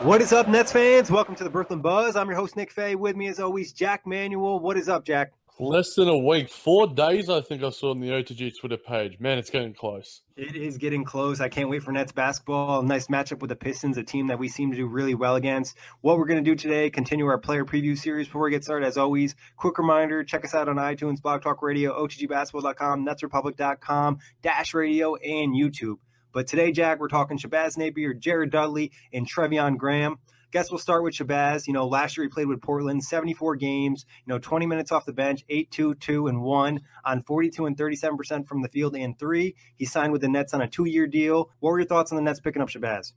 What is up, Nets fans? Welcome to the Brooklyn Buzz. I'm your host, Nick Fay. With me, as always, Jack Manuel. What is up, Jack? Less than a week, four days, I think I saw on the OTG Twitter page. Man, it's getting close. It is getting close. I can't wait for Nets basketball. Nice matchup with the Pistons, a team that we seem to do really well against. What we're going to do today, continue our player preview series. Before we get started, as always, quick reminder check us out on iTunes, Blog Talk Radio, OTGBasketball.com, NetsRepublic.com, Dash Radio, and YouTube. But today, Jack, we're talking Shabazz Napier, Jared Dudley, and Treveon Graham. Guess we'll start with Shabazz. You know, last year he played with Portland, 74 games, you know, 20 minutes off the bench, 8 2 2 and 1 on 42 and 37% from the field and three. He signed with the Nets on a two year deal. What were your thoughts on the Nets picking up Shabazz?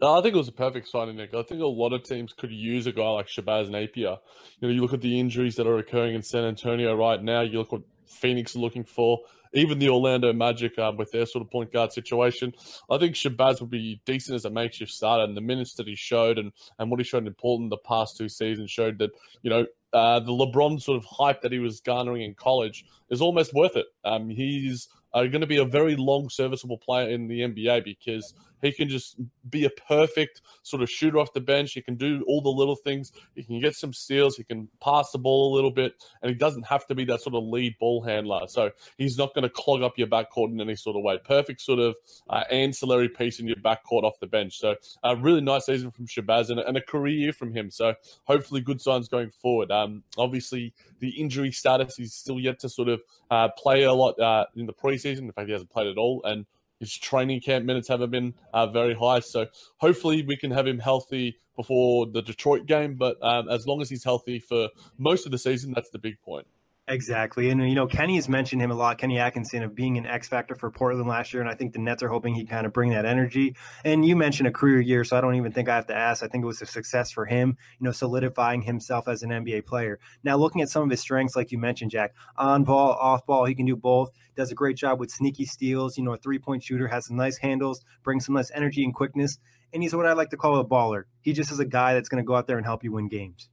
No, I think it was a perfect signing, Nick. I think a lot of teams could use a guy like Shabazz Napier. You know, you look at the injuries that are occurring in San Antonio right now. You look what Phoenix are looking for even the Orlando Magic uh, with their sort of point guard situation. I think Shabazz would be decent as a makeshift starter, and the minutes that he showed and, and what he showed in Portland the past two seasons showed that, you know, uh, the LeBron sort of hype that he was garnering in college is almost worth it. Um, he's uh, going to be a very long serviceable player in the NBA because he can just be a perfect sort of shooter off the bench. He can do all the little things. He can get some steals. He can pass the ball a little bit, and he doesn't have to be that sort of lead ball handler. So he's not going to clog up your backcourt in any sort of way. Perfect sort of uh, ancillary piece in your backcourt off the bench. So a really nice season from Shabazz and, and, a career year from him. So hopefully good signs going forward. Um, obviously the injury status he's still yet to sort of uh, play a lot uh, in the preseason. In fact, he hasn't played at all, and his training camp minutes haven't been uh, very high. So hopefully we can have him healthy before the Detroit game. But um, as long as he's healthy for most of the season, that's the big point. Exactly. And, you know, Kenny has mentioned him a lot, Kenny Atkinson, of being an X factor for Portland last year. And I think the Nets are hoping he kind of bring that energy. And you mentioned a career year, so I don't even think I have to ask. I think it was a success for him, you know, solidifying himself as an NBA player. Now, looking at some of his strengths, like you mentioned, Jack, on ball, off ball, he can do both. Does a great job with sneaky steals. You know, a three point shooter, has some nice handles, brings some nice energy and quickness. And he's what I like to call a baller. He just is a guy that's going to go out there and help you win games.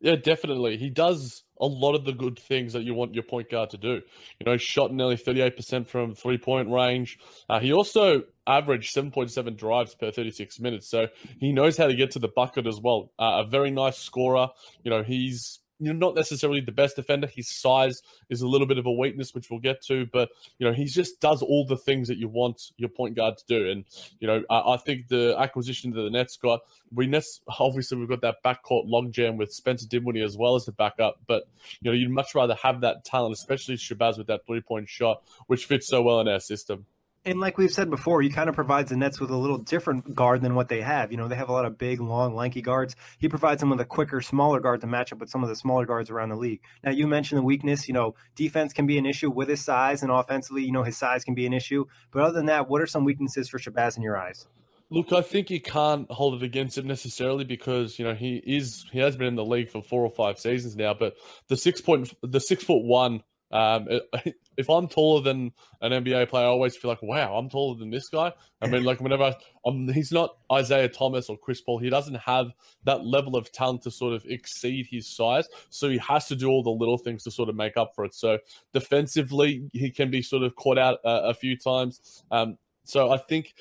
Yeah, definitely. He does a lot of the good things that you want your point guard to do. You know, shot nearly 38% from three point range. Uh, he also averaged 7.7 drives per 36 minutes. So he knows how to get to the bucket as well. Uh, a very nice scorer. You know, he's you know, not necessarily the best defender. His size is a little bit of a weakness, which we'll get to. But you know, he just does all the things that you want your point guard to do. And you know, I, I think the acquisition that the Nets got, we Nets obviously we've got that backcourt logjam with Spencer Dinwiddie as well as the backup. But you know, you'd much rather have that talent, especially Shabazz with that three point shot, which fits so well in our system. And like we've said before, he kind of provides the Nets with a little different guard than what they have. You know, they have a lot of big, long, lanky guards. He provides them with a quicker, smaller guard to match up with some of the smaller guards around the league. Now, you mentioned the weakness. You know, defense can be an issue with his size, and offensively, you know, his size can be an issue. But other than that, what are some weaknesses for Shabazz in your eyes? Look, I think you can't hold it against him necessarily because you know he is he has been in the league for four or five seasons now. But the six point the six foot one um, if I'm taller than an NBA player, I always feel like, wow, I'm taller than this guy. I mean, like whenever I'm, he's not Isaiah Thomas or Chris Paul, he doesn't have that level of talent to sort of exceed his size. So he has to do all the little things to sort of make up for it. So defensively, he can be sort of caught out uh, a few times. Um, so I think.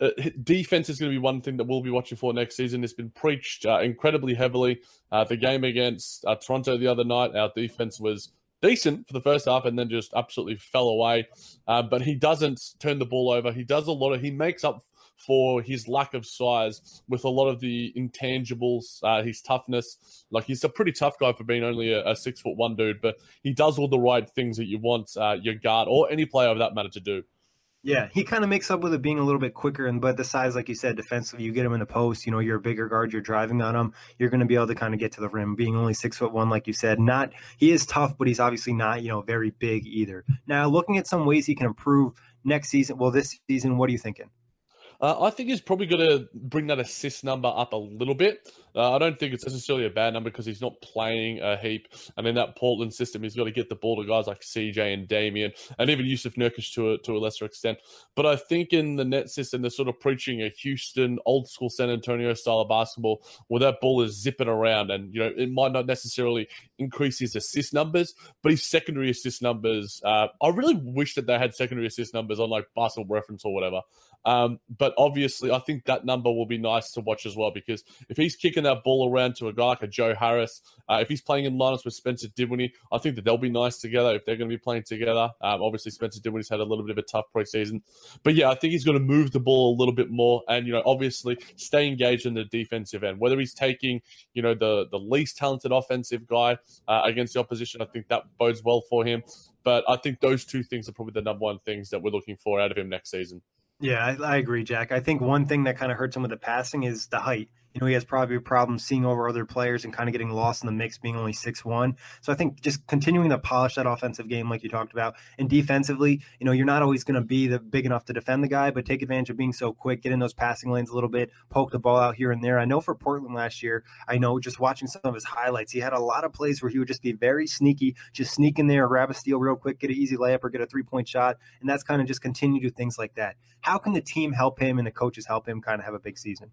Uh, defense is going to be one thing that we'll be watching for next season. It's been preached uh, incredibly heavily. Uh, the game against uh, Toronto the other night, our defense was decent for the first half and then just absolutely fell away. Uh, but he doesn't turn the ball over. He does a lot of, he makes up for his lack of size with a lot of the intangibles, uh, his toughness. Like he's a pretty tough guy for being only a, a, six foot one dude, but he does all the right things that you want uh, your guard or any player of that matter to do. Yeah, he kind of makes up with it being a little bit quicker, and but the size, like you said, defensively, you get him in the post. You know, you're a bigger guard, you're driving on him, you're going to be able to kind of get to the rim. Being only six foot one, like you said, not he is tough, but he's obviously not you know very big either. Now, looking at some ways he can improve next season. Well, this season, what are you thinking? Uh, I think he's probably going to bring that assist number up a little bit. Uh, I don't think it's necessarily a bad number because he's not playing a heap. And in that Portland system, he's got to get the ball to guys like CJ and Damian, and even Jusuf Nurkic to a, to a lesser extent. But I think in the net system, they're sort of preaching a Houston, old school San Antonio style of basketball where that ball is zipping around. And, you know, it might not necessarily increase his assist numbers, but his secondary assist numbers, uh, I really wish that they had secondary assist numbers on like basketball reference or whatever. Um, but obviously, I think that number will be nice to watch as well because if he's kicking that ball around to a guy like a Joe Harris, uh, if he's playing in lineups with Spencer Dinwiddie, I think that they'll be nice together if they're going to be playing together. Um, obviously, Spencer Dinwiddie's had a little bit of a tough preseason, but yeah, I think he's going to move the ball a little bit more and you know, obviously, stay engaged in the defensive end. Whether he's taking you know the the least talented offensive guy uh, against the opposition, I think that bodes well for him. But I think those two things are probably the number one things that we're looking for out of him next season. Yeah, I, I, agree, Jack. I think one thing that kind of hurts him with the passing is the height. You know, he has probably a problem seeing over other players and kind of getting lost in the mix, being only six one. So I think just continuing to polish that offensive game, like you talked about, and defensively, you know, you're not always going to be the big enough to defend the guy, but take advantage of being so quick, get in those passing lanes a little bit, poke the ball out here and there. I know for Portland last year, I know just watching some of his highlights, he had a lot of plays where he would just be very sneaky, just sneak in there, grab a steal real quick, get an easy layup or get a three point shot, and that's kind of just continue to do things like that. How can the team help him and the coaches help him kind of have a big season?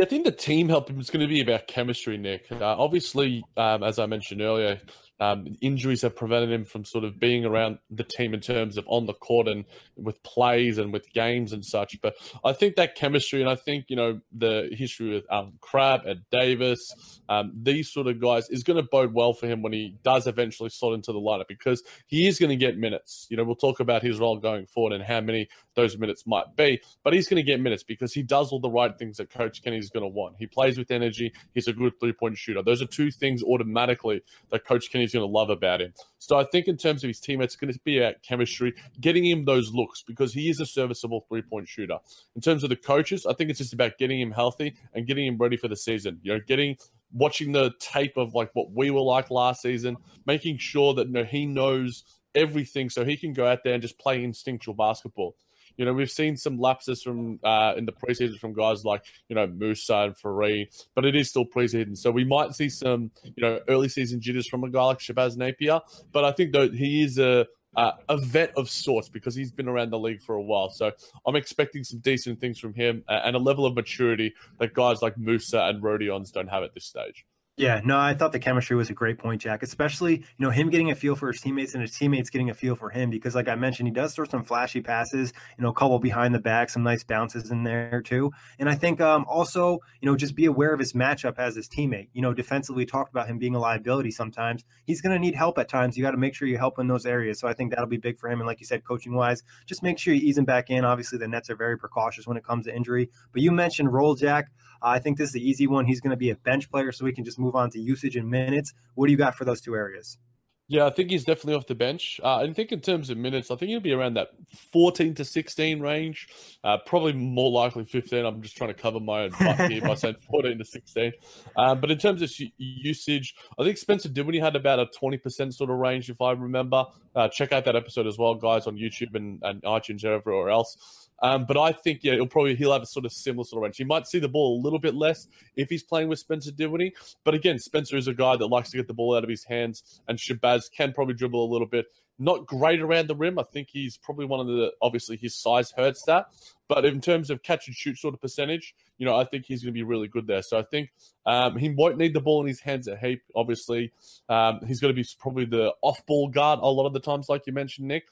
I think the team help him is going to be about chemistry, Nick. Uh, obviously, um, as I mentioned earlier, um, injuries have prevented him from sort of being around the team in terms of on the court and with plays and with games and such. But I think that chemistry, and I think you know the history with um, Crabbe and Davis, um, these sort of guys, is going to bode well for him when he does eventually slot into the lineup because he is going to get minutes. You know, we'll talk about his role going forward and how many those minutes might be, but he's going to get minutes because he does all the right things that Coach Kenny's going to want. He plays with energy. He's a good three point shooter. Those are two things automatically that Coach Kenny he's going to love about him. So I think in terms of his teammates, it's going to be about chemistry, getting him those looks because he is a serviceable three point shooter. In terms of the coaches, I think it's just about getting him healthy and getting him ready for the season. You know, getting watching the tape of like what we were like last season, making sure that you know he knows everything so he can go out there and just play instinctual basketball. You know, we've seen some lapses from uh, in the preseason from guys like you know Musa and Faried, but it is still preseason, so we might see some you know early season jitters from a guy like Shabazz Napier. But I think though he is a uh, a vet of sorts because he's been around the league for a while. So I'm expecting some decent things from him and a level of maturity that guys like Musa and Rodions don't have at this stage. Yeah, no, I thought the chemistry was a great point, Jack. Especially, you know, him getting a feel for his teammates and his teammates getting a feel for him. Because, like I mentioned, he does throw some flashy passes. You know, a couple behind the back, some nice bounces in there too. And I think um, also, you know, just be aware of his matchup as his teammate. You know, defensively, talked about him being a liability. Sometimes he's going to need help at times. You got to make sure you help in those areas. So I think that'll be big for him. And like you said, coaching wise, just make sure you ease him back in. Obviously, the Nets are very precautious when it comes to injury. But you mentioned role, Jack. I think this is the easy one. He's going to be a bench player, so we can just move on to usage and minutes. What do you got for those two areas? Yeah, I think he's definitely off the bench. Uh, I think in terms of minutes, I think he'll be around that 14 to 16 range. Uh, probably more likely 15. I'm just trying to cover my own butt here by saying 14 to 16. Uh, but in terms of usage, I think Spencer Dinwiddie had about a 20% sort of range, if I remember. Uh, check out that episode as well, guys, on YouTube and, and iTunes, everywhere else. Um, but I think yeah, he'll probably he'll have a sort of similar sort of range. He might see the ball a little bit less if he's playing with Spencer Dinwiddie. But again, Spencer is a guy that likes to get the ball out of his hands, and Shabazz can probably dribble a little bit. Not great around the rim. I think he's probably one of the obviously his size hurts that. But in terms of catch and shoot sort of percentage, you know, I think he's going to be really good there. So I think um, he won't need the ball in his hands a heap. Obviously, um, he's going to be probably the off-ball guard a lot of the times, like you mentioned, Nick.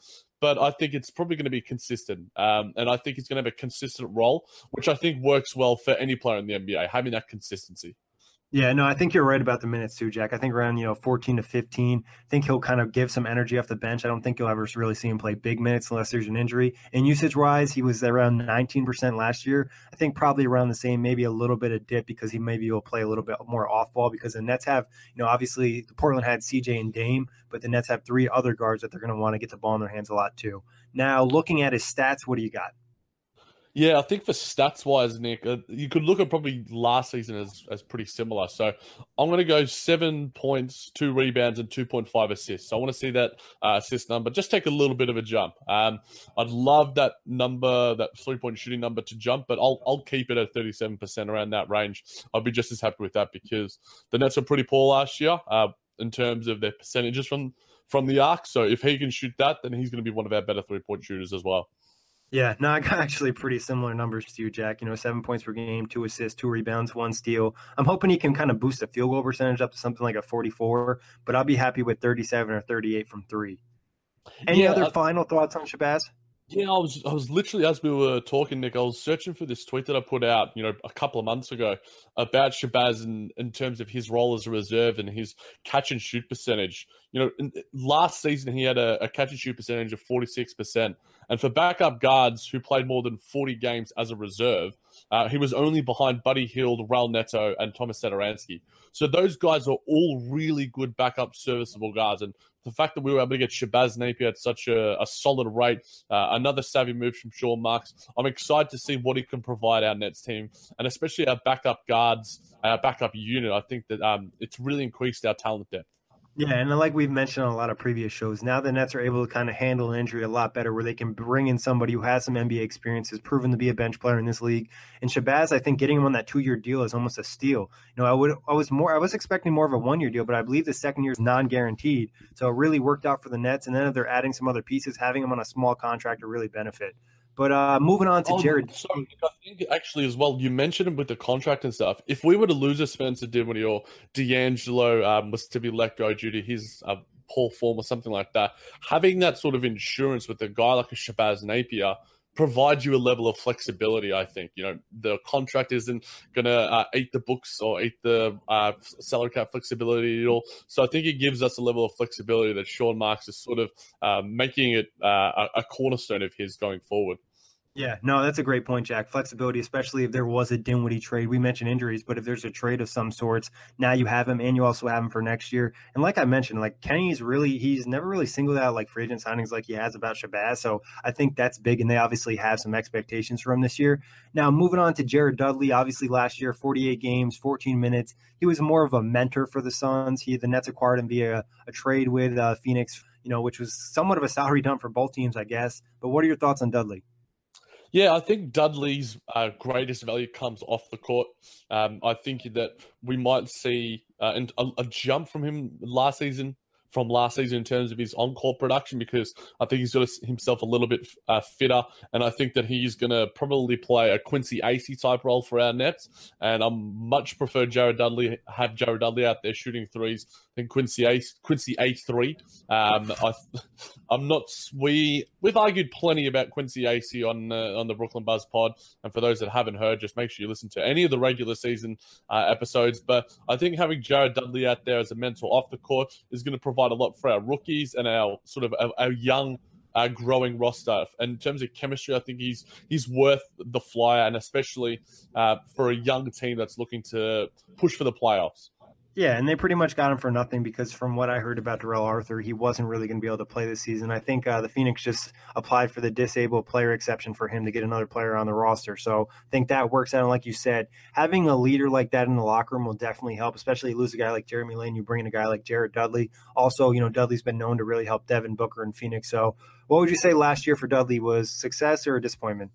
But I think it's probably going to be consistent, um, and I think he's going to have a consistent role, which I think works well for any player in the NBA, having that consistency. Yeah, no, I think you're right about the minutes too, Jack. I think around you know 14 to 15. I think he'll kind of give some energy off the bench. I don't think you'll ever really see him play big minutes unless there's an injury. And usage wise, he was around 19% last year. I think probably around the same, maybe a little bit of dip because he maybe will play a little bit more off ball because the Nets have you know obviously Portland had CJ and Dame, but the Nets have three other guards that they're going to want to get the ball in their hands a lot too. Now looking at his stats, what do you got? Yeah, I think for stats wise, Nick, uh, you could look at probably last season as, as pretty similar. So I'm going to go seven points, two rebounds, and 2.5 assists. So I want to see that uh, assist number just take a little bit of a jump. Um, I'd love that number, that three point shooting number to jump, but I'll, I'll keep it at 37% around that range. I'll be just as happy with that because the Nets were pretty poor last year uh, in terms of their percentages from, from the arc. So if he can shoot that, then he's going to be one of our better three point shooters as well. Yeah, no, I got actually pretty similar numbers to you, Jack. You know, seven points per game, two assists, two rebounds, one steal. I'm hoping he can kind of boost the field goal percentage up to something like a 44, but I'll be happy with 37 or 38 from three. Any yeah, other uh, final thoughts on Shabazz? Yeah, I was I was literally as we were talking, Nick, I was searching for this tweet that I put out, you know, a couple of months ago about Shabazz in, in terms of his role as a reserve and his catch and shoot percentage. You know, in, last season he had a, a catch and shoot percentage of forty six percent, and for backup guards who played more than forty games as a reserve, uh, he was only behind Buddy Hield, Raul Neto, and Thomas Satoransky. So those guys are all really good backup serviceable guards, and the fact that we were able to get Shabazz Napier at such a, a solid rate, uh, another savvy move from Sean Marks. I'm excited to see what he can provide our Nets team, and especially our backup guards, our backup unit. I think that um, it's really increased our talent depth. Yeah, and like we've mentioned on a lot of previous shows, now the Nets are able to kind of handle an injury a lot better, where they can bring in somebody who has some NBA experience, has proven to be a bench player in this league. And Shabazz, I think getting him on that two-year deal is almost a steal. You know, I would, I was more, I was expecting more of a one-year deal, but I believe the second year is non-guaranteed, so it really worked out for the Nets. And then if they're adding some other pieces, having him on a small contract will really benefit. But uh, moving on to oh, Jared. Sorry, I think actually as well, you mentioned him with the contract and stuff. If we were to lose a Spencer Dinwiddie or D'Angelo um, was to be let go due to his uh, poor form or something like that, having that sort of insurance with a guy like a Shabazz Napier provides you a level of flexibility. I think you know the contract isn't going to uh, eat the books or eat the uh, salary cap flexibility at all. So I think it gives us a level of flexibility that Sean Marks is sort of uh, making it uh, a cornerstone of his going forward. Yeah, no, that's a great point, Jack. Flexibility, especially if there was a Dinwiddie trade. We mentioned injuries, but if there's a trade of some sorts, now you have him and you also have him for next year. And like I mentioned, like Kenny's really, he's never really singled out like free agent signings like he has about Shabazz. So I think that's big. And they obviously have some expectations for him this year. Now, moving on to Jared Dudley, obviously last year, 48 games, 14 minutes. He was more of a mentor for the Suns. He, the Nets acquired him via a trade with uh, Phoenix, you know, which was somewhat of a salary dump for both teams, I guess. But what are your thoughts on Dudley? Yeah, I think Dudley's uh, greatest value comes off the court. Um, I think that we might see uh, a, a, jump from him last season from last season in terms of his on-court production because I think he's got himself a little bit uh, fitter, and I think that he's going to probably play a Quincy Acy type role for our Nets. And I'm much prefer Jared Dudley have Jared Dudley out there shooting threes than Quincy Ace Quincy A three. Um, I, I'm not. We we've argued plenty about Quincy Acy on uh, on the Brooklyn Buzz Pod, and for those that haven't heard, just make sure you listen to any of the regular season uh, episodes. But I think having Jared Dudley out there as a mentor off the court is going to provide a lot for our rookies and our sort of our, young uh, growing roster. In terms of chemistry, I think he's he's worth the flyer, and especially uh, for a young team that's looking to push for the playoffs. Yeah, and they pretty much got him for nothing because from what I heard about Darrell Arthur, he wasn't really going to be able to play this season. I think uh, the Phoenix just applied for the disabled player exception for him to get another player on the roster. So I think that works out. And like you said, having a leader like that in the locker room will definitely help, especially lose a guy like Jeremy Lin, you bring in a guy like Jared Dudley. Also, you know, Dudley's been known to really help Devin Booker in Phoenix. So what would you say last year for Dudley was success or a disappointment?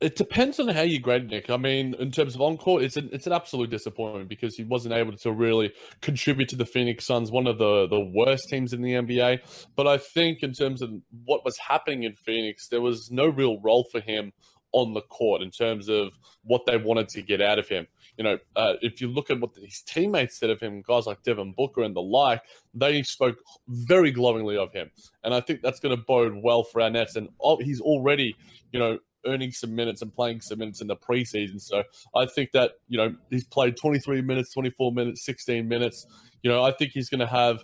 It depends on how you grade Nick. I mean, in terms of encore, it's an it's an absolute disappointment because he wasn't able to really contribute to the Phoenix Suns, one of the the worst teams in the NBA. But I think in terms of what was happening in Phoenix, there was no real role for him on the court in terms of what they wanted to get out of him. You know, uh, if you look at what his teammates said of him, guys like Devin Booker and the like, they spoke very glowingly of him, and I think that's going to bode well for our Nets. And he's already, you know, earning some minutes and playing some minutes in the preseason. So I think that, you know, he's played 23 minutes, 24 minutes, 16 minutes. You know, I think he's going to have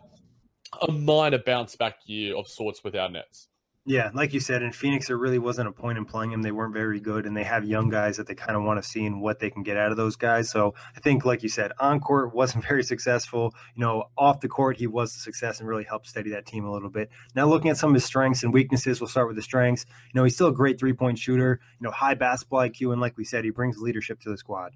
a minor bounce back year of sorts with our Nets. Yeah, like you said, in Phoenix, there really wasn't a point in playing him. They weren't very good, and they have young guys that they kind of want to see and what they can get out of those guys. So I think, like you said, on court wasn't very successful. You know, off the court, he was a success and really helped steady that team a little bit. Now, looking at some of his strengths and weaknesses, we'll start with the strengths. You know, he's still a great three point shooter, you know, high basketball IQ, and like we said, he brings leadership to the squad.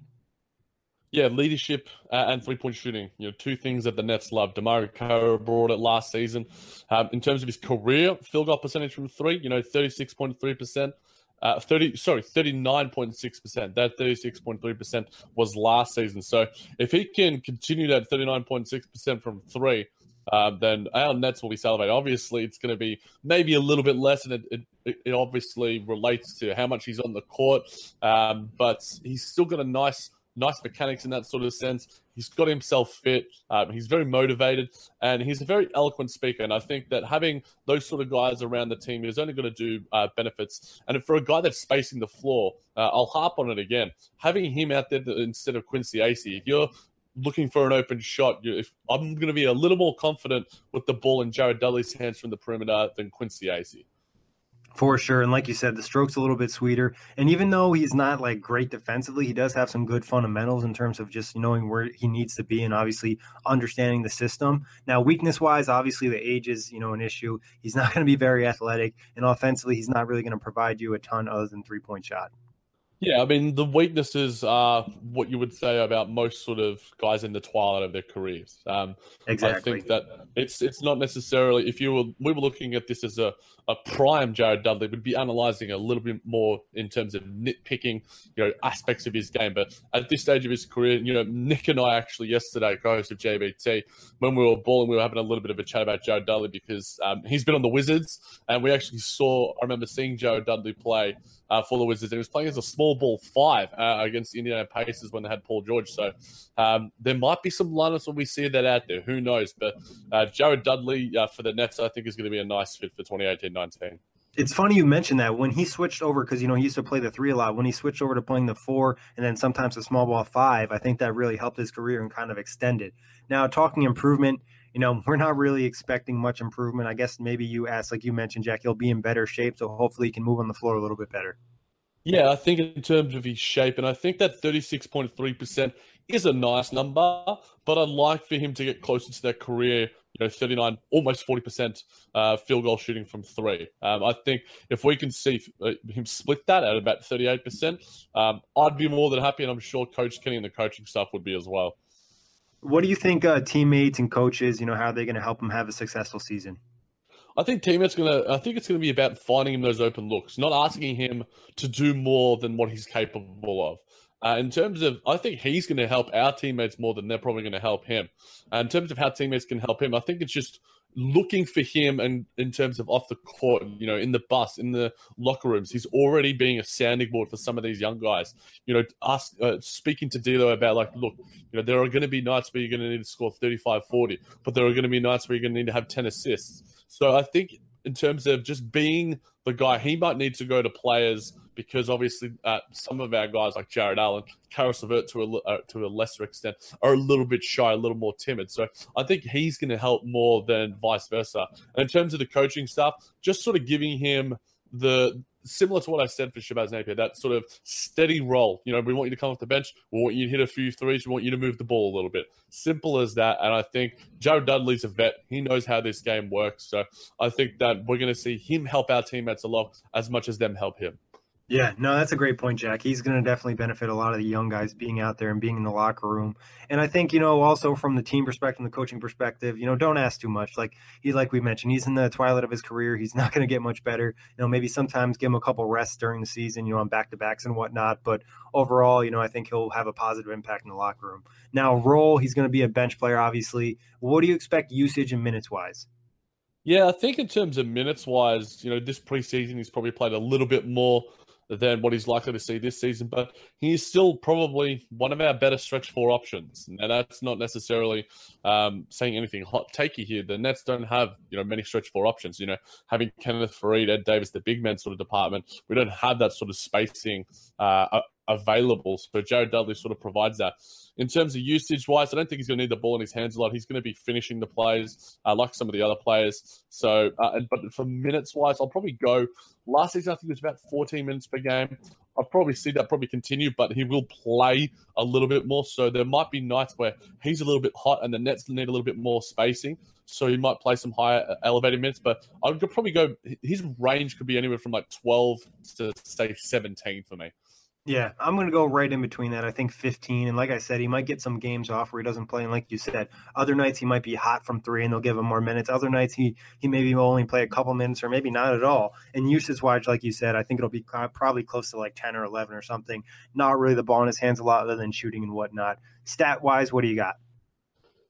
Yeah, leadership uh, and three point shooting. You know, two things that the Nets love. DeMarre Carroll brought it last season. Um, in terms of his career field goal percentage from three, you know, 36.3%. Uh, 30 sorry 39.6% that 36.3% was last season so if he can continue that 39.6% from three uh, then our nets will be celebrated obviously it's going to be maybe a little bit less and it, it, it obviously relates to how much he's on the court um, but he's still got a nice nice mechanics in that sort of sense. He's got himself fit. Um, he's very motivated, and he's a very eloquent speaker. And I think that having those sort of guys around the team is only going to do uh, benefits. And for a guy that's spacing the floor, uh, I'll harp on it again. Having him out there instead of Quincy Acy, if you're looking for an open shot, if I'm going to be a little more confident with the ball in Jared Dudley's hands from the perimeter than Quincy Acy. For sure. And like you said, the stroke's a little bit sweeter. And even though he's not like great defensively, he does have some good fundamentals in terms of just knowing where he needs to be and obviously understanding the system. Now, weakness wise, obviously the age is, you know, an issue. He's not going to be very athletic. And offensively, he's not really going to provide you a ton other than three point shot. Yeah, I mean the weaknesses are what you would say about most sort of guys in the twilight of their careers. Um, exactly. I think that it's it's not necessarily if you were we were looking at this as a, a prime Jared Dudley, we'd be analyzing a little bit more in terms of nitpicking, you know, aspects of his game. But at this stage of his career, you know, Nick and I actually yesterday, co-host of JBT, when we were balling, we were having a little bit of a chat about Jared Dudley because um, he's been on the Wizards, and we actually saw. I remember seeing Jared Dudley play uh, for the Wizards. And he was playing as a small ball five uh, against the Indiana Pacers when they had Paul George. So um, there might be some lineups when we see that out there. Who knows? But uh, Jared Dudley uh, for the Nets, I think, is going to be a nice fit for 2018 19 it's funny you mentioned that when he switched over because you know he used to play the three a lot when he switched over to playing the four and then sometimes the small ball five i think that really helped his career and kind of extended now talking improvement you know, we're not really expecting much improvement. I guess maybe you asked, like you mentioned, Jack, he'll be in better shape, so hopefully he can move on the floor a little bit better. Yeah, I think in terms of his shape, and I think that 36.3% is a nice number, but I'd like for him to get closer to that career, you know, 39, almost 40% uh, field goal shooting from three. Um, I think if we can see uh, him split that at about 38%, um, I'd be more than happy, and I'm sure Coach Kenny and the coaching staff would be as well. What do you think uh, teammates and coaches, you know, how are they going to help him have a successful season? I think teammates gonna. I think it's gonna be about finding him those open looks, not asking him to do more than what he's capable of. Uh, in terms of, I think he's going to help our teammates more than they're probably going to help him. Uh, in terms of how teammates can help him, I think it's just looking for him and in terms of off the court, you know, in the bus, in the locker rooms, he's already being a sounding board for some of these young guys. You know, ask, uh, speaking to D'Lo about like, look, you know, there are going to be nights where you're going to need to score 35, 40, but there are going to be nights where you're going to need to have 10 assists. So I think in terms of just being the guy, he might need to go to players because obviously uh, some of our guys like Jarrett Allen, Caris LeVert to a uh, to a lesser extent are a little bit shy, a little more timid. So I think he's going to help more than vice versa. And in terms of the coaching stuff, just sort of giving him the similar to what I said for Shabazz Napier, that sort of steady role. You know, we want you to come off the bench. We want you to hit a few threes. We want you to move the ball a little bit. Simple as that. And I think Jared Dudley's a vet. He knows how this game works. So I think that we're going to see him help our teammates a lot as much as them help him. Yeah, no, that's a great point, Jack. He's going to definitely benefit a lot of the young guys being out there and being in the locker room. And I think, you know, also from the team perspective, the coaching perspective, you know, don't ask too much. Like he, like we mentioned, he's in the twilight of his career. He's not going to get much better. You know, maybe sometimes give him a couple rests during the season, you know, on back to backs and whatnot. But overall, you know, I think he'll have a positive impact in the locker room. Now, role, he's going to be a bench player, obviously. What do you expect usage and minutes wise? Yeah, I think in terms of minutes wise, you know, this preseason he's probably played a little bit more than what he's likely to see this season, but he's still probably one of our better stretch four options. Now, that's not necessarily um, saying anything hot takey here. The Nets don't have, you know, many stretch four options. You know, having Kenneth Faried, Ed Davis, the big men sort of department, we don't have that sort of spacing uh, available. So Jared Dudley sort of provides that. In terms of usage wise, I don't think he's going to need the ball in his hands a lot. He's going to be finishing the plays uh, like some of the other players. So, uh, but for minutes wise, I'll probably go. Last season, I think it was about 14 minutes per game. I'll probably see that probably continue, but he will play a little bit more. So there might be nights where he's a little bit hot and the Nets need a little bit more spacing. So he might play some higher uh, elevated minutes, but I would probably go. His range could be anywhere from like 12 to say 17 for me. Yeah, I'm going to go right in between that. I think 15. And like I said, he might get some games off where he doesn't play. And like you said, other nights he might be hot from three and they'll give him more minutes. Other nights he he maybe will only play a couple minutes or maybe not at all. And usage wise, like you said, I think it'll be probably close to like 10 or 11 or something. Not really the ball in his hands a lot other than shooting and whatnot. Stat wise, what do you got?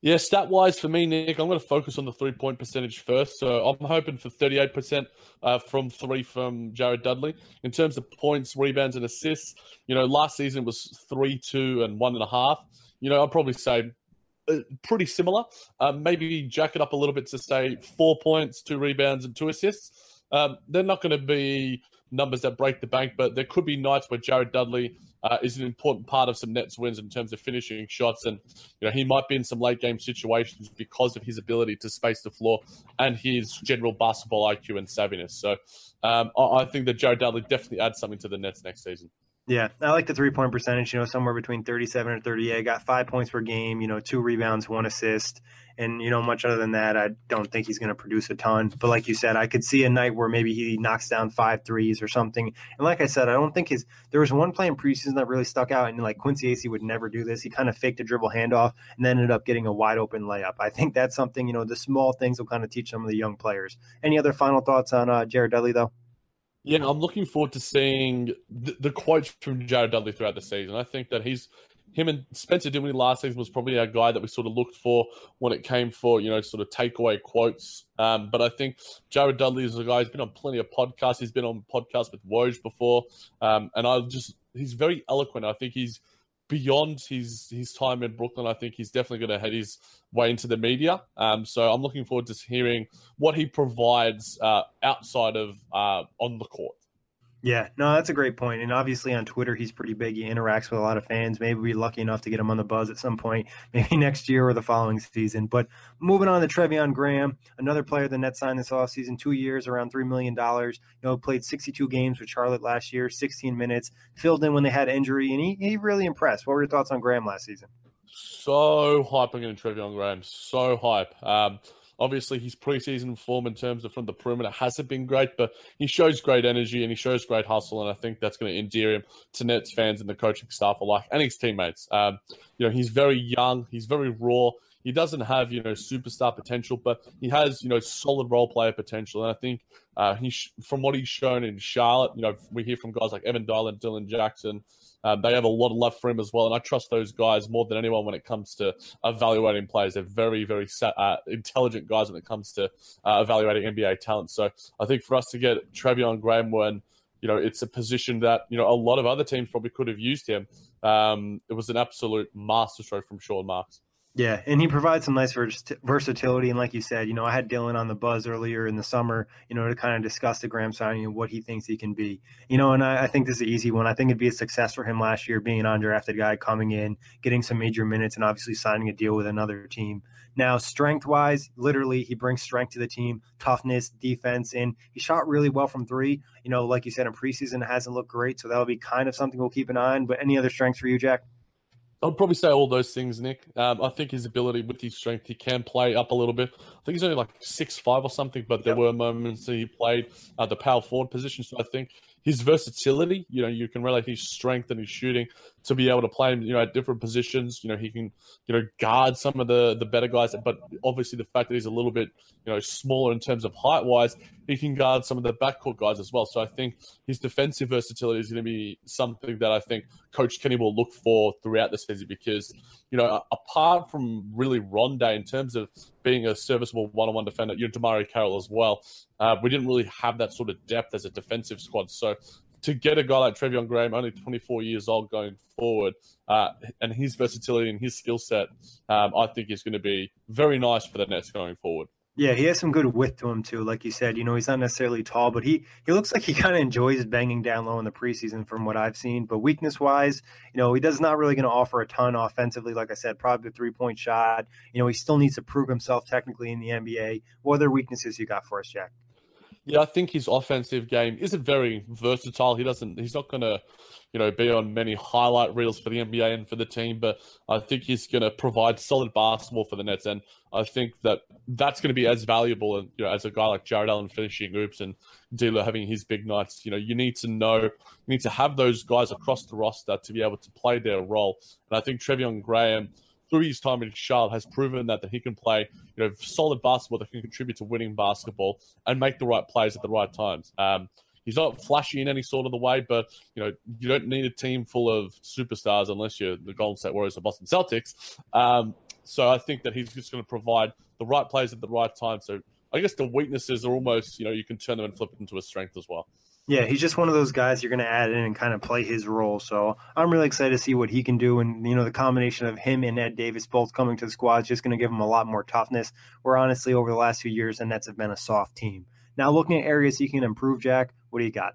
Yeah, stat wise for me, Nick, I'm going to focus on the three point percentage first. So I'm hoping for 38% uh, from three from Jared Dudley. In terms of points, rebounds, and assists, you know, last season was three, two, and one and a half. You know, I'd probably say uh, pretty similar. Uh, maybe jack it up a little bit to say four points, two rebounds, and two assists. Um, they're not going to be numbers that break the bank, but there could be nights where Jared Dudley uh, is an important part of some Nets wins in terms of finishing shots. And, you know, he might be in some late game situations because of his ability to space the floor and his general basketball IQ and savviness. So um, I, I think that Jared Dudley definitely adds something to the Nets next season. Yeah, I like the three point percentage, you know, somewhere between 37 and 38. Got five points per game, you know, two rebounds, one assist. And, you know, much other than that, I don't think he's going to produce a ton. But like you said, I could see a night where maybe he knocks down five threes or something. And like I said, I don't think his, there was one play in preseason that really stuck out. And like Quincy Acy would never do this. He kind of faked a dribble handoff and then ended up getting a wide open layup. I think that's something, you know, the small things will kind of teach some of the young players. Any other final thoughts on uh, Jared Dudley, though? Yeah, I'm looking forward to seeing the, the, quotes from Jared Dudley throughout the season. I think that he's him and Spencer Dinwiddie last season was probably our guy that we sort of looked for when it came for you know sort of takeaway quotes. Um, but I think Jared Dudley is a guy. He's been on plenty of podcasts. He's been on podcasts with Woj before, um, and I just he's very eloquent. I think he's beyond his his time in Brooklyn, I think he's definitely going to head his way into the media. Um, so I'm looking forward to hearing what he provides uh, outside of uh, on the court. Yeah, no, that's a great point. And obviously on Twitter, he's pretty big. He interacts with a lot of fans. Maybe we're lucky enough to get him on the buzz at some point, maybe next year or the following season. But moving on to Treveon Graham, another player the Nets signed this offseason, two years, around $3 million. You know, played 62 games with Charlotte last year, 16 minutes, filled in when they had injury, and he, he really impressed. What were your thoughts on Graham last season? So hype on Treveon Graham. So hype. Um, Obviously, his preseason form in terms of from the perimeter hasn't been great, but he shows great energy and he shows great hustle, and I think that's going to endear him to Nets fans and the coaching staff alike and his teammates. Um, you know, he's very young, he's very raw. He doesn't have you know superstar potential, but he has you know solid role player potential, and I think uh, he from what he's shown in Charlotte, you know, we hear from guys like Evan Dylan, Dillon Jackson. Um, they have a lot of love for him as well, and I trust those guys more than anyone when it comes to evaluating players. They're very, very uh, intelligent guys when it comes to uh, evaluating NBA talent. So I think for us to get Treveon Graham when you know it's a position that you know a lot of other teams probably could have used him. Um, it was an absolute masterstroke from Sean Marks. Yeah, and he provides some nice versatility. And like you said, you know, I had Dylan on the buzz earlier in the summer, you know, to kind of discuss the Graham signing and what he thinks he can be. You know, and I, I think this is an easy one. I think it'd be a success for him last year, being an undrafted guy coming in, getting some major minutes, and obviously signing a deal with another team. Now, strength wise, literally, he brings strength to the team, toughness, defense, and he shot really well from three. You know, like you said, in preseason, it hasn't looked great. So that'll be kind of something we'll keep an eye on. But any other strengths for you, Jack? I'd probably say all those things, Nick. Um, I think his ability with his strength, he can play up a little bit. I think he's only like six five or something, but there yep. were moments that he played uh, the power forward position. So I think his versatility, you know, you can relate his strength and his shooting to be able to play him, you know, at different positions. You know, he can, you know, guard some of the the better guys, but obviously the fact that he's a little bit, you know, smaller in terms of height wise, he can guard some of the backcourt guys as well. So I think his defensive versatility is going to be something that I think Coach Kenny will look for throughout the season because, you know, apart from really Rondae in terms of being a serviceable one-on-one defender, you know, DeMarre Carroll as well. Uh, we didn't really have that sort of depth as a defensive squad. So to get a guy like Treveon Graham, only 24 years old, going forward, uh, and his versatility and his skill set, um, I think is going to be very nice for the Nets going forward. Yeah, he has some good width to him too. Like you said, you know, he's not necessarily tall, but he he looks like he kind of enjoys banging down low in the preseason from what I've seen. But weakness wise, you know, he does not really going to offer a ton offensively. Like I said, probably the three point shot. You know, he still needs to prove himself technically in the NBA. What other weaknesses you got for us, Jack? Yeah, I think his offensive game isn't very versatile. He doesn't. He's not going to, you know, be on many highlight reels for the NBA and for the team. But I think he's going to provide solid basketball for the Nets, and I think that that's going to be as valuable, and you know, as a guy like Jarrett Allen finishing oops and D'Lo having his big nights. You know, you need to know, you need to have those guys across the roster to be able to play their role. And I think Treveon Graham through his time in Charlotte has proven that, that he can play you know solid basketball that can contribute to winning basketball and make the right plays at the right times. Um, he's not flashy in any sort of the way, but you know you don't need a team full of superstars unless you're the Golden State Warriors or Boston Celtics. Um, so I think that he's just going to provide the right plays at the right time. So I guess the weaknesses are almost you know you can turn them and flip it into a strength as well. Yeah, he's just one of those guys you're going to add in and kind of play his role. So I'm really excited to see what he can do. And, you know, the combination of him and Ed Davis both coming to the squad is just going to give him a lot more toughness. Where honestly, over the last few years, the Nets have been a soft team. Now, looking at areas he can improve, Jack, what do you got?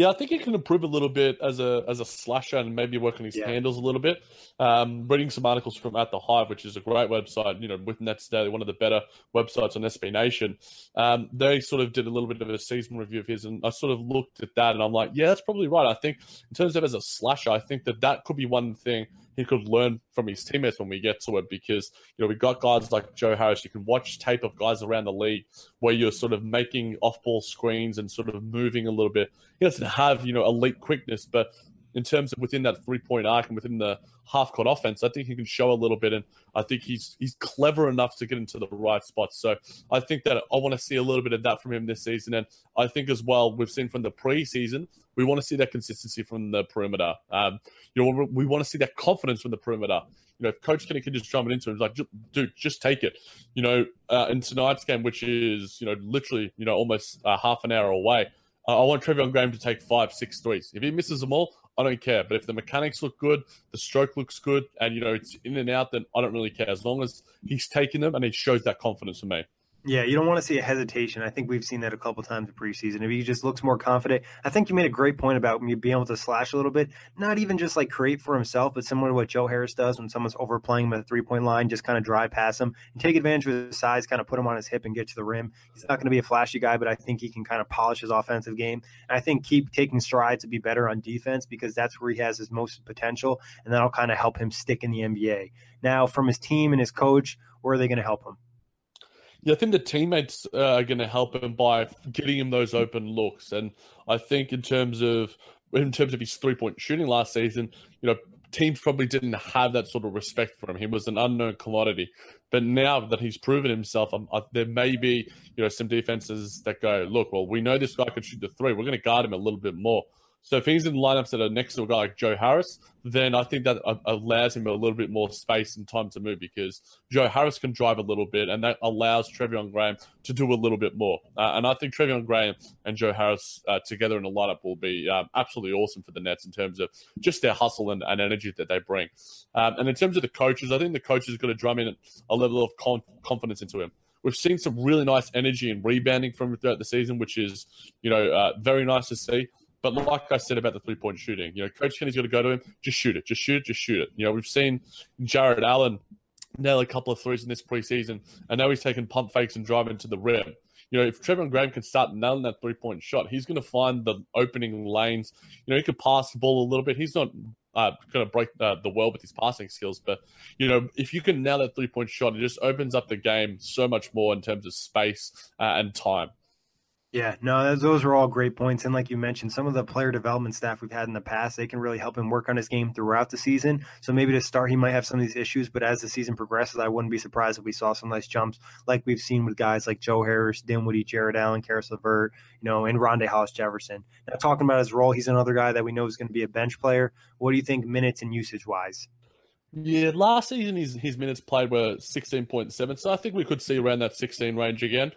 Yeah, I think he can improve a little bit as a as a slasher and maybe work on his yeah. handles a little bit. Um, reading some articles from At the Hive, which is a great website, you know, with Nets Daily, one of the better websites on SB Nation. Um, they sort of did a little bit of a season review of his, and I sort of looked at that, and I'm like, yeah, that's probably right. I think in terms of as a slasher, I think that that could be one thing he could learn from his teammates when we get to it because you know we've got guys like Joe Harris. You can watch tape of guys around the league where you're sort of making off ball screens and sort of moving a little bit. He doesn't have you know elite quickness, but in terms of within that three point arc and within the half court offense, I think he can show a little bit, and I think he's he's clever enough to get into the right spots. So I think that I want to see a little bit of that from him this season, and I think as well we've seen from the preseason we want to see that consistency from the perimeter. Um, you know, we want to see that confidence from the perimeter. You know, if Coach Kenny can just drum it into him, like, dude, just take it. You know, uh, in tonight's game, which is you know literally you know almost uh, half an hour away. Uh, I want Treveon Graham to take five, six threes. If he misses them all, I don't care. But if the mechanics look good, the stroke looks good, and you know it's in and out, then I don't really care. As long as he's taking them and he shows that confidence for me. Yeah, you don't want to see a hesitation. I think we've seen that a couple times in preseason. If he just looks more confident, I think you made a great point about being able to slash a little bit, not even just like create for himself, but similar to what Joe Harris does when someone's overplaying him at the three point line, just kind of drive past him and take advantage of his size, kind of put him on his hip and get to the rim. He's not going to be a flashy guy, but I think he can kind of polish his offensive game. And I think keep taking strides to be better on defense because that's where he has his most potential, and that'll kind of help him stick in the NBA. Now, from his team and his coach, where are they going to help him? Yeah, I think the teammates uh, are going to help him by getting him those open looks, and I think in terms of in terms of his three point shooting last season, you know, teams probably didn't have that sort of respect for him. He was an unknown commodity, but now that he's proven himself, there may be you know some defenses that go, look, well, we know this guy can shoot the three. We're going to guard him a little bit more. So if he's in lineups that are next to a guy like Joe Harris, then I think that allows him a little bit more space and time to move because Joe Harris can drive a little bit, and that allows Treveon Graham to do a little bit more. Uh, and I think Treveon Graham and Joe Harris uh, together in a lineup will be um, absolutely awesome for the Nets in terms of just their hustle and, and energy that they bring. Um, and in terms of the coaches, I think the coaches got to drum in a level of con- confidence into him. We've seen some really nice energy and rebounding from throughout the season, which is, you know, uh, very nice to see. But like I said about the three point shooting, you know, Coach Kenny's got to go to him, just shoot it, just shoot it, just shoot it. You know, we've seen Jarrett Allen nail a couple of threes in this preseason, and now he's taking pump fakes and driving to the rim. You know, if Trevor Graham can start nailing that three point shot, he's going to find the opening lanes. You know, he could pass the ball a little bit. He's not uh, going to break uh, the world with his passing skills. But, you know, if you can nail that three point shot, it just opens up the game so much more in terms of space uh, and time. Yeah, no, those are all great points. And like you mentioned, some of the player development staff we've had in the past, they can really help him work on his game throughout the season. So maybe to start, he might have some of these issues, but as the season progresses, I wouldn't be surprised if we saw some nice jumps like we've seen with guys like Joe Harris, Dinwiddie, Jarrett Allen, Caris LeVert, you know, and Rondae Hollis Jefferson. Now, talking about his role, he's another guy that we know is going to be a bench player. What do you think minutes and usage wise? Yeah, last season his his minutes played were sixteen point seven, so I think we could see around that sixteen range again.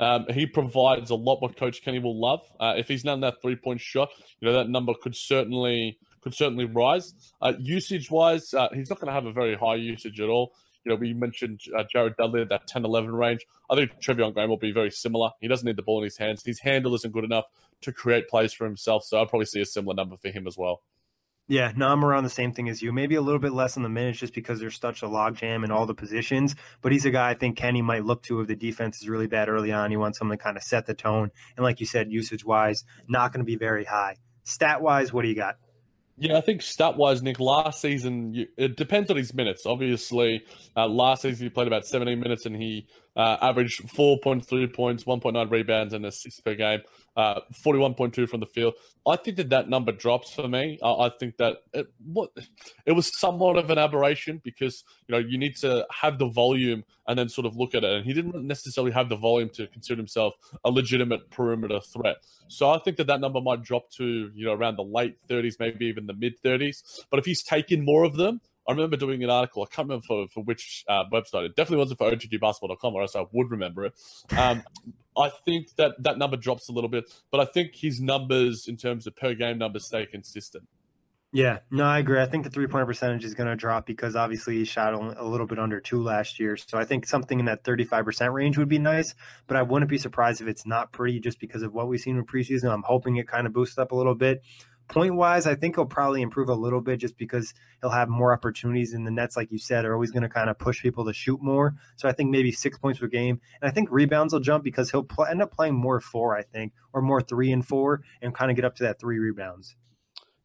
Um, he provides a lot what Coach Kenny will love. Uh, if he's done that three point shot, you know that number could certainly could certainly rise. Uh, usage wise, uh, he's not going to have a very high usage at all. You know, we mentioned uh, Jared Dudley at that 10 11 range. I think Treveon Graham will be very similar. He doesn't need the ball in his hands. His handle isn't good enough to create plays for himself. So I'll probably see a similar number for him as well. Yeah, no, I'm around the same thing as you. Maybe a little bit less on the minutes just because there's such a logjam in all the positions. But he's a guy I think Kenny might look to if the defense is really bad early on. He wants someone to kind of set the tone. And like you said, usage wise, not going to be very high. Stat wise, what do you got? Yeah, I think stat wise, Nick, last season, you, it depends on his minutes. Obviously, uh, last season he played about 17 minutes and he uh, averaged 4.3 points, 1.9 rebounds, and assists per game, uh, 41.2 from the field. I think that that number drops for me. I think that it, what, it was somewhat of an aberration because you know you need to have the volume and then sort of look at it. And he didn't necessarily have the volume to consider himself a legitimate perimeter threat. So I think that that number might drop to you know around the late 30s, maybe even the mid 30s. But if he's taking more of them, I remember doing an article. I can't remember for, for which uh, website. It definitely wasn't for OTGBasketball.com, or else I would remember it. Um, I think that that number drops a little bit, but I think his numbers in terms of per game numbers stay consistent. Yeah, no, I agree. I think the three point percentage is going to drop because obviously he shot a little bit under two last year. So I think something in that 35% range would be nice, but I wouldn't be surprised if it's not pretty just because of what we've seen in preseason. I'm hoping it kind of boosts up a little bit. Point wise, I think he'll probably improve a little bit just because he'll have more opportunities in the nets, like you said, are always going to kind of push people to shoot more. So I think maybe six points per game. And I think rebounds will jump because he'll pl- end up playing more four, I think, or more three and four and kind of get up to that three rebounds.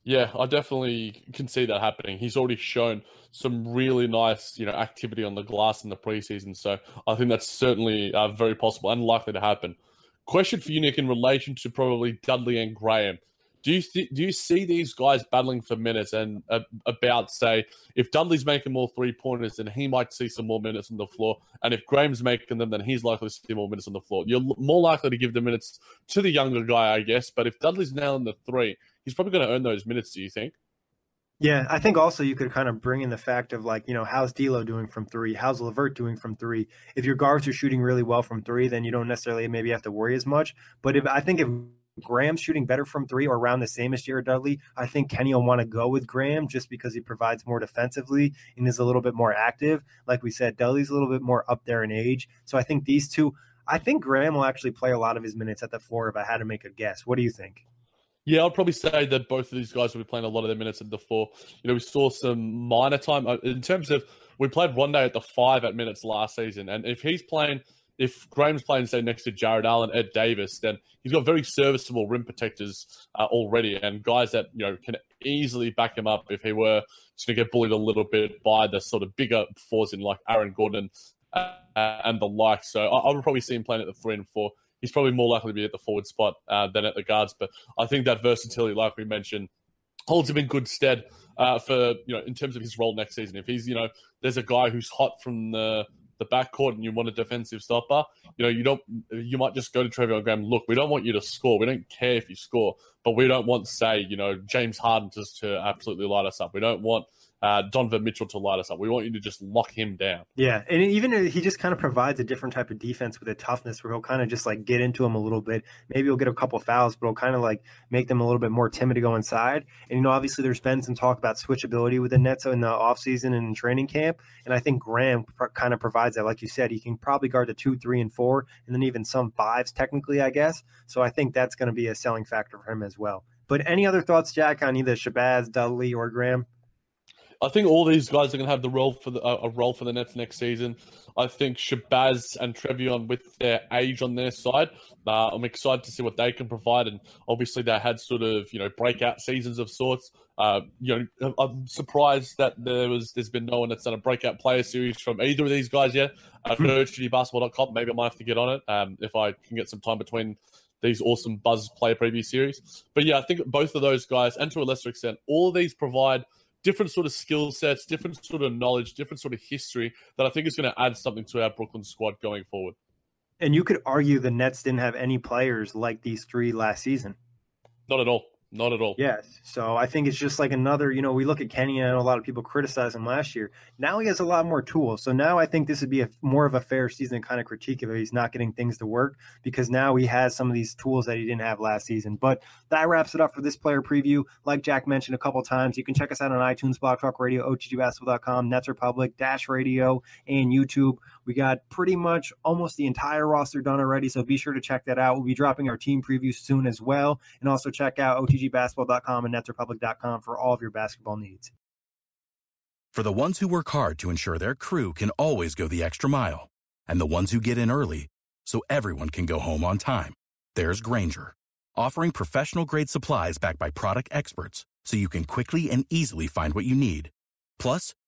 Yeah, I definitely can see that happening. He's already shown some really nice, you know, activity on the glass in the preseason. So I think that's certainly uh, very possible and likely to happen. Question for you, Nick, in relation to probably Dudley and Graham. Do you th- do you see these guys battling for minutes and uh, about say if Dudley's making more three pointers, then he might see some more minutes on the floor, and if Graham's making them, then he's likely to see more minutes on the floor. You're more likely to give the minutes to the younger guy, I guess. But if Dudley's nailing the three, he's probably going to earn those minutes. Do you think? Yeah, I think also you could kind of bring in the fact of like, you know, how's D'Lo doing from three? How's LeVert doing from three? If your guards are shooting really well from three, then you don't necessarily maybe have to worry as much. But if I think if Graham shooting better from three or around the same as Jared Dudley, I think Kenny will want to go with Graham just because he provides more defensively and is a little bit more active. Like we said, Dudley's a little bit more up there in age. So I think these two, I think Graham will actually play a lot of his minutes at the four if I had to make a guess. What do you think? Yeah, I'd probably say that both of these guys will be playing a lot of their minutes at the four. You know, we saw some minor time uh, in terms of we played Rondae at the five at minutes last season, and if he's playing if Graham's playing, say, next to Jarrett Allen, Ed Davis, then he's got very serviceable rim protectors uh, already, and guys that you know can easily back him up if he were just to get bullied a little bit by the sort of bigger fours in like Aaron Gordon uh, and the like. So I, I, would probably see him playing at the three and four. He's probably more likely to be at the forward spot uh, than at the guards, but I think that versatility, like we mentioned, holds him in good stead uh, for you know in terms of his role next season. If he's you know there's a guy who's hot from the the backcourt and you want a defensive stopper, you know, you don't you might just go to Treveon Graham, look, we don't want you to score. We don't care if you score, but we don't want, say, you know, James Harden just to absolutely light us up. We don't want uh, Donovan Mitchell to light us up. We want you to just lock him down. Yeah, and even he just kind of provides a different type of defense with a toughness where he'll kind of just like get into him a little bit. Maybe he'll get a couple fouls, but he'll kind of like make them a little bit more timid to go inside. And you know, obviously there's been some talk about switchability with the Nets in the offseason and training camp, and I think Graham pr- kind of provides that. Like you said, he can probably guard the two, three, and four, and then even some fives technically, I guess. So I think that's going to be a selling factor for him as well. But any other thoughts, Jack, on either Shabazz, Dudley, or Graham? I think all these guys are going to have the role for the, uh, a role for the Nets next season. I think Shabazz and Treveon, with their age on their side, uh, I'm excited to see what they can provide. And obviously, they had sort of you know breakout seasons of sorts. Uh, you know, I'm surprised that there was there's been no one that's done a breakout player series from either of these guys yet. I've heard Basketball.com. Maybe I might have to get on it um, if I can get some time between these awesome Buzz player preview series. But yeah, I think both of those guys, and to a lesser extent, all of these provide different sort of skill sets, different sort of knowledge, different sort of history that I think is going to add something to our Brooklyn squad going forward. And you could argue the Nets didn't have any players like these three last season. Not at all. Not at all. Yes. So I think it's just like another, you know, we look at Kenny and a lot of people criticize him last year. Now he has a lot more tools. So now I think this would be a more of a fair season kind of critique if he's not getting things to work because now he has some of these tools that he didn't have last season. But that wraps it up for this player preview. Like Jack mentioned a couple times, you can check us out on iTunes, Blog Talk Radio, OTGBasketball.com, Nets Republic, Dash Radio, and YouTube. We got pretty much almost the entire roster done already. So be sure to check that out. We'll be dropping our team preview soon as well. And also check out OTGBasketball.com and NetsRepublic.com for all of your basketball needs. For the ones who work hard to ensure their crew can always go the extra mile, and the ones who get in early so everyone can go home on time, there's Grainger, offering professional grade supplies backed by product experts so you can quickly and easily find what you need. Plus,